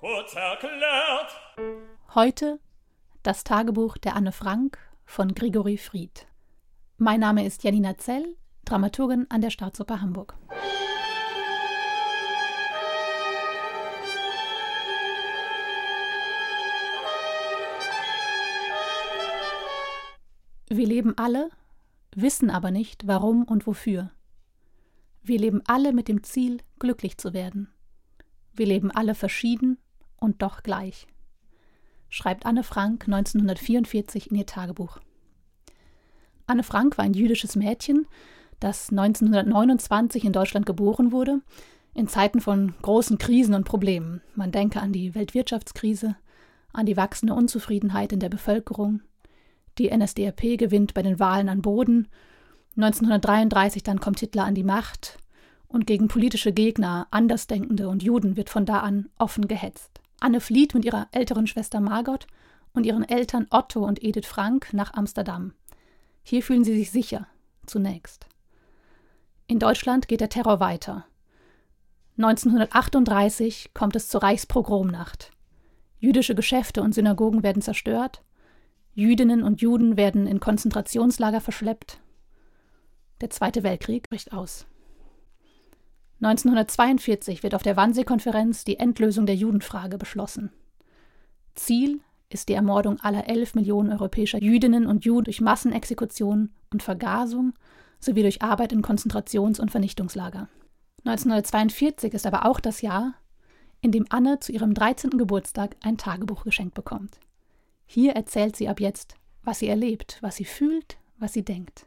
Kurz erklärt. Heute das Tagebuch der Anne Frank von Grigori Fried. Mein Name ist Janina Zell, Dramaturgin an der Staatsoper Hamburg. Wir leben alle, wissen aber nicht, warum und wofür. Wir leben alle mit dem Ziel, glücklich zu werden. Wir leben alle verschieden und doch gleich. Schreibt Anne Frank 1944 in ihr Tagebuch. Anne Frank war ein jüdisches Mädchen, das 1929 in Deutschland geboren wurde, in Zeiten von großen Krisen und Problemen. Man denke an die Weltwirtschaftskrise, an die wachsende Unzufriedenheit in der Bevölkerung. Die NSDAP gewinnt bei den Wahlen an Boden 1933 dann kommt Hitler an die Macht und gegen politische Gegner, Andersdenkende und Juden wird von da an offen gehetzt. Anne flieht mit ihrer älteren Schwester Margot und ihren Eltern Otto und Edith Frank nach Amsterdam. Hier fühlen sie sich sicher, zunächst. In Deutschland geht der Terror weiter. 1938 kommt es zur Reichspogromnacht. Jüdische Geschäfte und Synagogen werden zerstört, Jüdinnen und Juden werden in Konzentrationslager verschleppt, der Zweite Weltkrieg bricht aus. 1942 wird auf der Wannsee-Konferenz die Endlösung der Judenfrage beschlossen. Ziel ist die Ermordung aller 11 Millionen europäischer Jüdinnen und Juden durch Massenexekution und Vergasung sowie durch Arbeit in Konzentrations- und Vernichtungslager. 1942 ist aber auch das Jahr, in dem Anne zu ihrem 13. Geburtstag ein Tagebuch geschenkt bekommt. Hier erzählt sie ab jetzt, was sie erlebt, was sie fühlt, was sie denkt.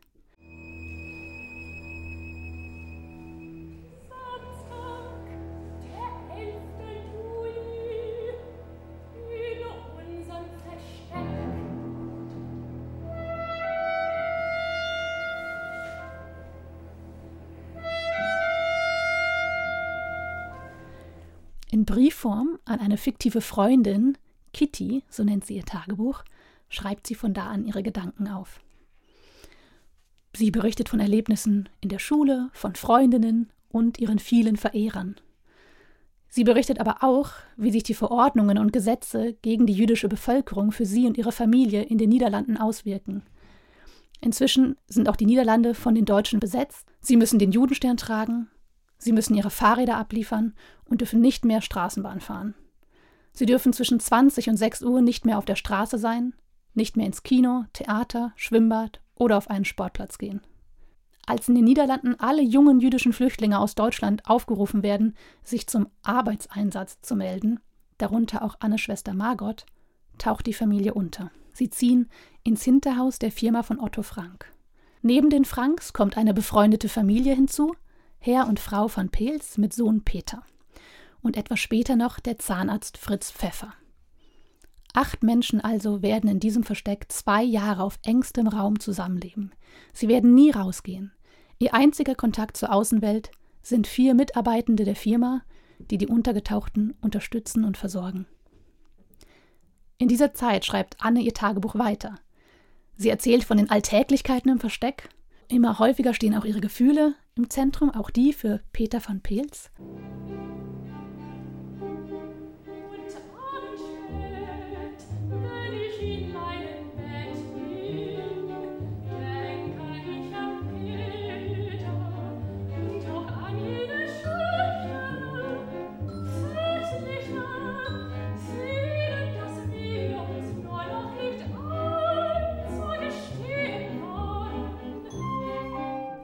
In Briefform an eine fiktive Freundin, Kitty, so nennt sie ihr Tagebuch, schreibt sie von da an ihre Gedanken auf. Sie berichtet von Erlebnissen in der Schule, von Freundinnen und ihren vielen Verehrern. Sie berichtet aber auch, wie sich die Verordnungen und Gesetze gegen die jüdische Bevölkerung für sie und ihre Familie in den Niederlanden auswirken. Inzwischen sind auch die Niederlande von den Deutschen besetzt. Sie müssen den Judenstern tragen, Sie müssen ihre Fahrräder abliefern und dürfen nicht mehr Straßenbahn fahren. Sie dürfen zwischen 20 und 6 Uhr nicht mehr auf der Straße sein, nicht mehr ins Kino, Theater, Schwimmbad oder auf einen Sportplatz gehen. Als in den Niederlanden alle jungen jüdischen Flüchtlinge aus Deutschland aufgerufen werden, sich zum Arbeitseinsatz zu melden, darunter auch Annes Schwester Margot, taucht die Familie unter. Sie ziehen ins Hinterhaus der Firma von Otto Frank. Neben den Franks kommt eine befreundete Familie hinzu, Herr und Frau von Peels mit Sohn Peter. Und etwas später noch der Zahnarzt Fritz Pfeffer. Acht Menschen also werden in diesem Versteck zwei Jahre auf engstem Raum zusammenleben. Sie werden nie rausgehen. Ihr einziger Kontakt zur Außenwelt sind vier Mitarbeitende der Firma, die die Untergetauchten unterstützen und versorgen. In dieser Zeit schreibt Anne ihr Tagebuch weiter. Sie erzählt von den Alltäglichkeiten im Versteck. Immer häufiger stehen auch ihre Gefühle, im Zentrum auch die für Peter von Peels.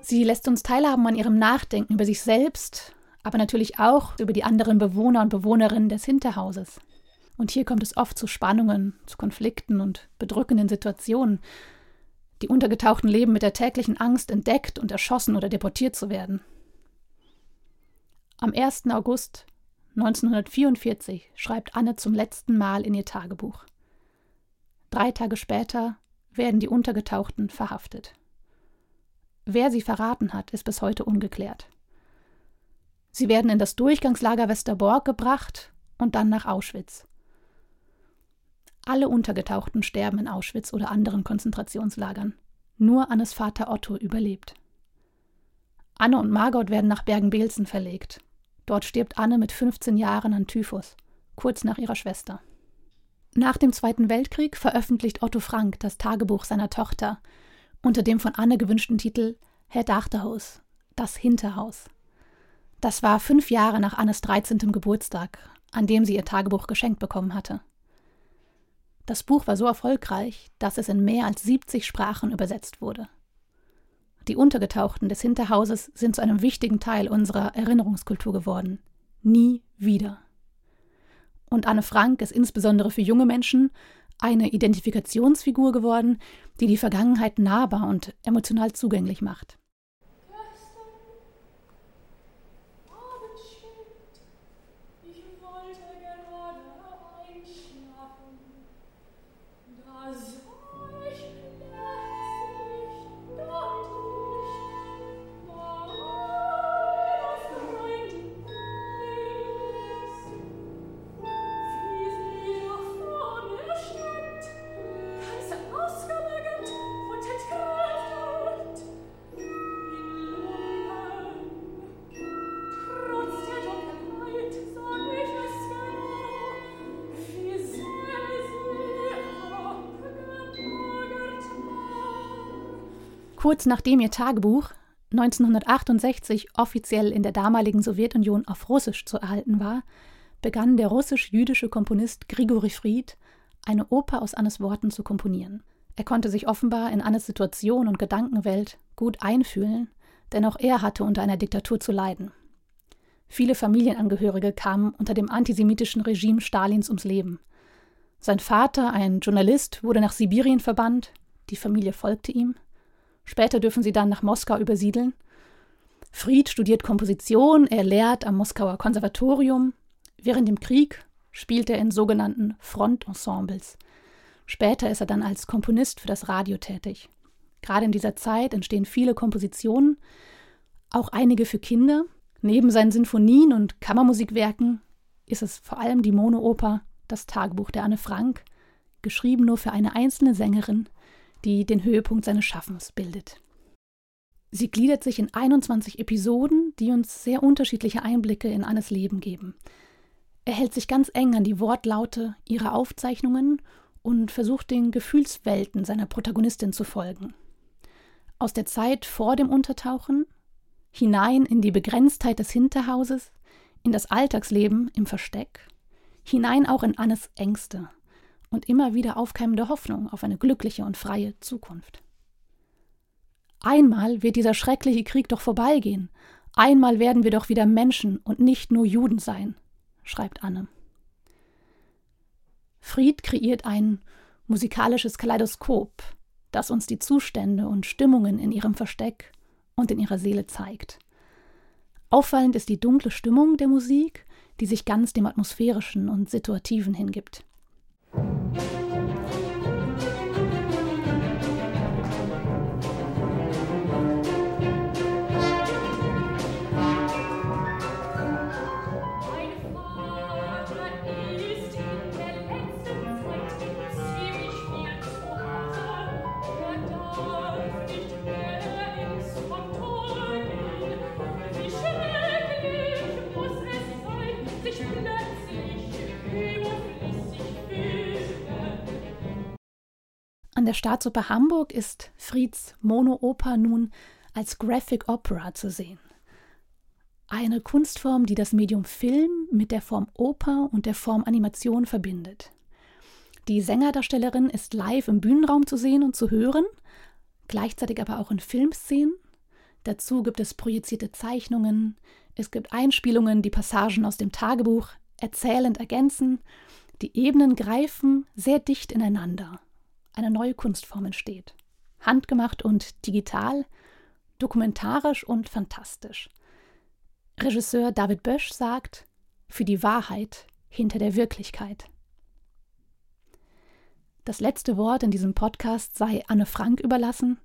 Sie lässt uns teilhaben an ihrem Nachdenken über sich selbst, aber natürlich auch über die anderen Bewohner und Bewohnerinnen des Hinterhauses. Und hier kommt es oft zu Spannungen, zu Konflikten und bedrückenden Situationen. Die Untergetauchten leben mit der täglichen Angst, entdeckt und erschossen oder deportiert zu werden. Am 1. August 1944 schreibt Anne zum letzten Mal in ihr Tagebuch. Drei Tage später werden die Untergetauchten verhaftet. Wer sie verraten hat, ist bis heute ungeklärt. Sie werden in das Durchgangslager Westerbork gebracht und dann nach Auschwitz. Alle Untergetauchten sterben in Auschwitz oder anderen Konzentrationslagern. Nur Annes Vater Otto überlebt. Anne und Margot werden nach Bergen-Belsen verlegt. Dort stirbt Anne mit 15 Jahren an Typhus, kurz nach ihrer Schwester. Nach dem Zweiten Weltkrieg veröffentlicht Otto Frank das Tagebuch seiner Tochter unter dem von Anne gewünschten Titel Herr Dachterhaus, das Hinterhaus. Das war fünf Jahre nach Annes 13. Geburtstag, an dem sie ihr Tagebuch geschenkt bekommen hatte. Das Buch war so erfolgreich, dass es in mehr als 70 Sprachen übersetzt wurde. Die Untergetauchten des Hinterhauses sind zu einem wichtigen Teil unserer Erinnerungskultur geworden. Nie wieder. Und Anne Frank ist insbesondere für junge Menschen eine Identifikationsfigur geworden, die die Vergangenheit nahbar und emotional zugänglich macht. Kurz nachdem ihr Tagebuch 1968 offiziell in der damaligen Sowjetunion auf Russisch zu erhalten war, begann der russisch-jüdische Komponist Grigori Fried eine Oper aus Annes Worten zu komponieren. Er konnte sich offenbar in Annes Situation und Gedankenwelt gut einfühlen, denn auch er hatte unter einer Diktatur zu leiden. Viele Familienangehörige kamen unter dem antisemitischen Regime Stalins ums Leben. Sein Vater, ein Journalist, wurde nach Sibirien verbannt, die Familie folgte ihm. Später dürfen sie dann nach Moskau übersiedeln. Fried studiert Komposition, er lehrt am Moskauer Konservatorium. Während dem Krieg spielt er in sogenannten Frontensembles. Später ist er dann als Komponist für das Radio tätig. Gerade in dieser Zeit entstehen viele Kompositionen, auch einige für Kinder. Neben seinen Sinfonien und Kammermusikwerken ist es vor allem die Monooper Das Tagebuch der Anne Frank, geschrieben nur für eine einzelne Sängerin, die den Höhepunkt seines Schaffens bildet. Sie gliedert sich in 21 Episoden, die uns sehr unterschiedliche Einblicke in Annes Leben geben. Er hält sich ganz eng an die Wortlaute ihrer Aufzeichnungen und versucht den Gefühlswelten seiner Protagonistin zu folgen. Aus der Zeit vor dem Untertauchen hinein in die Begrenztheit des Hinterhauses, in das Alltagsleben im Versteck, hinein auch in Annes Ängste, und immer wieder aufkeimende Hoffnung auf eine glückliche und freie Zukunft. Einmal wird dieser schreckliche Krieg doch vorbeigehen, einmal werden wir doch wieder Menschen und nicht nur Juden sein, schreibt Anne. Fried kreiert ein musikalisches Kaleidoskop, das uns die Zustände und Stimmungen in ihrem Versteck und in ihrer Seele zeigt. Auffallend ist die dunkle Stimmung der Musik, die sich ganz dem Atmosphärischen und Situativen hingibt. An der Staatsoper Hamburg ist Frieds Monooper nun als Graphic Opera zu sehen. Eine Kunstform, die das Medium Film mit der Form Oper und der Form Animation verbindet. Die Sängerdarstellerin ist live im Bühnenraum zu sehen und zu hören, gleichzeitig aber auch in Filmszenen. Dazu gibt es projizierte Zeichnungen, es gibt Einspielungen, die Passagen aus dem Tagebuch erzählend ergänzen. Die Ebenen greifen sehr dicht ineinander eine neue Kunstform entsteht. Handgemacht und digital, dokumentarisch und fantastisch. Regisseur David Bösch sagt, für die Wahrheit hinter der Wirklichkeit. Das letzte Wort in diesem Podcast sei Anne Frank überlassen,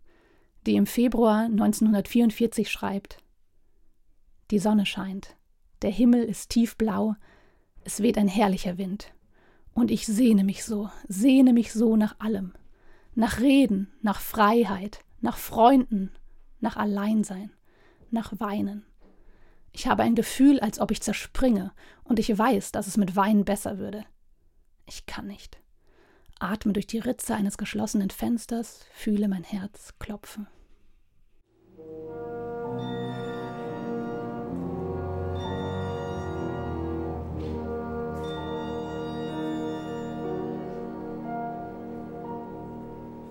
die im Februar 1944 schreibt: Die Sonne scheint, der Himmel ist tiefblau, es weht ein herrlicher Wind, und ich sehne mich so, sehne mich so nach allem, nach Reden, nach Freiheit, nach Freunden, nach Alleinsein, nach Weinen. Ich habe ein Gefühl, als ob ich zerspringe, und ich weiß, dass es mit Wein besser würde. Ich kann nicht. Atme durch die Ritze eines geschlossenen Fensters, fühle mein Herz klopfen.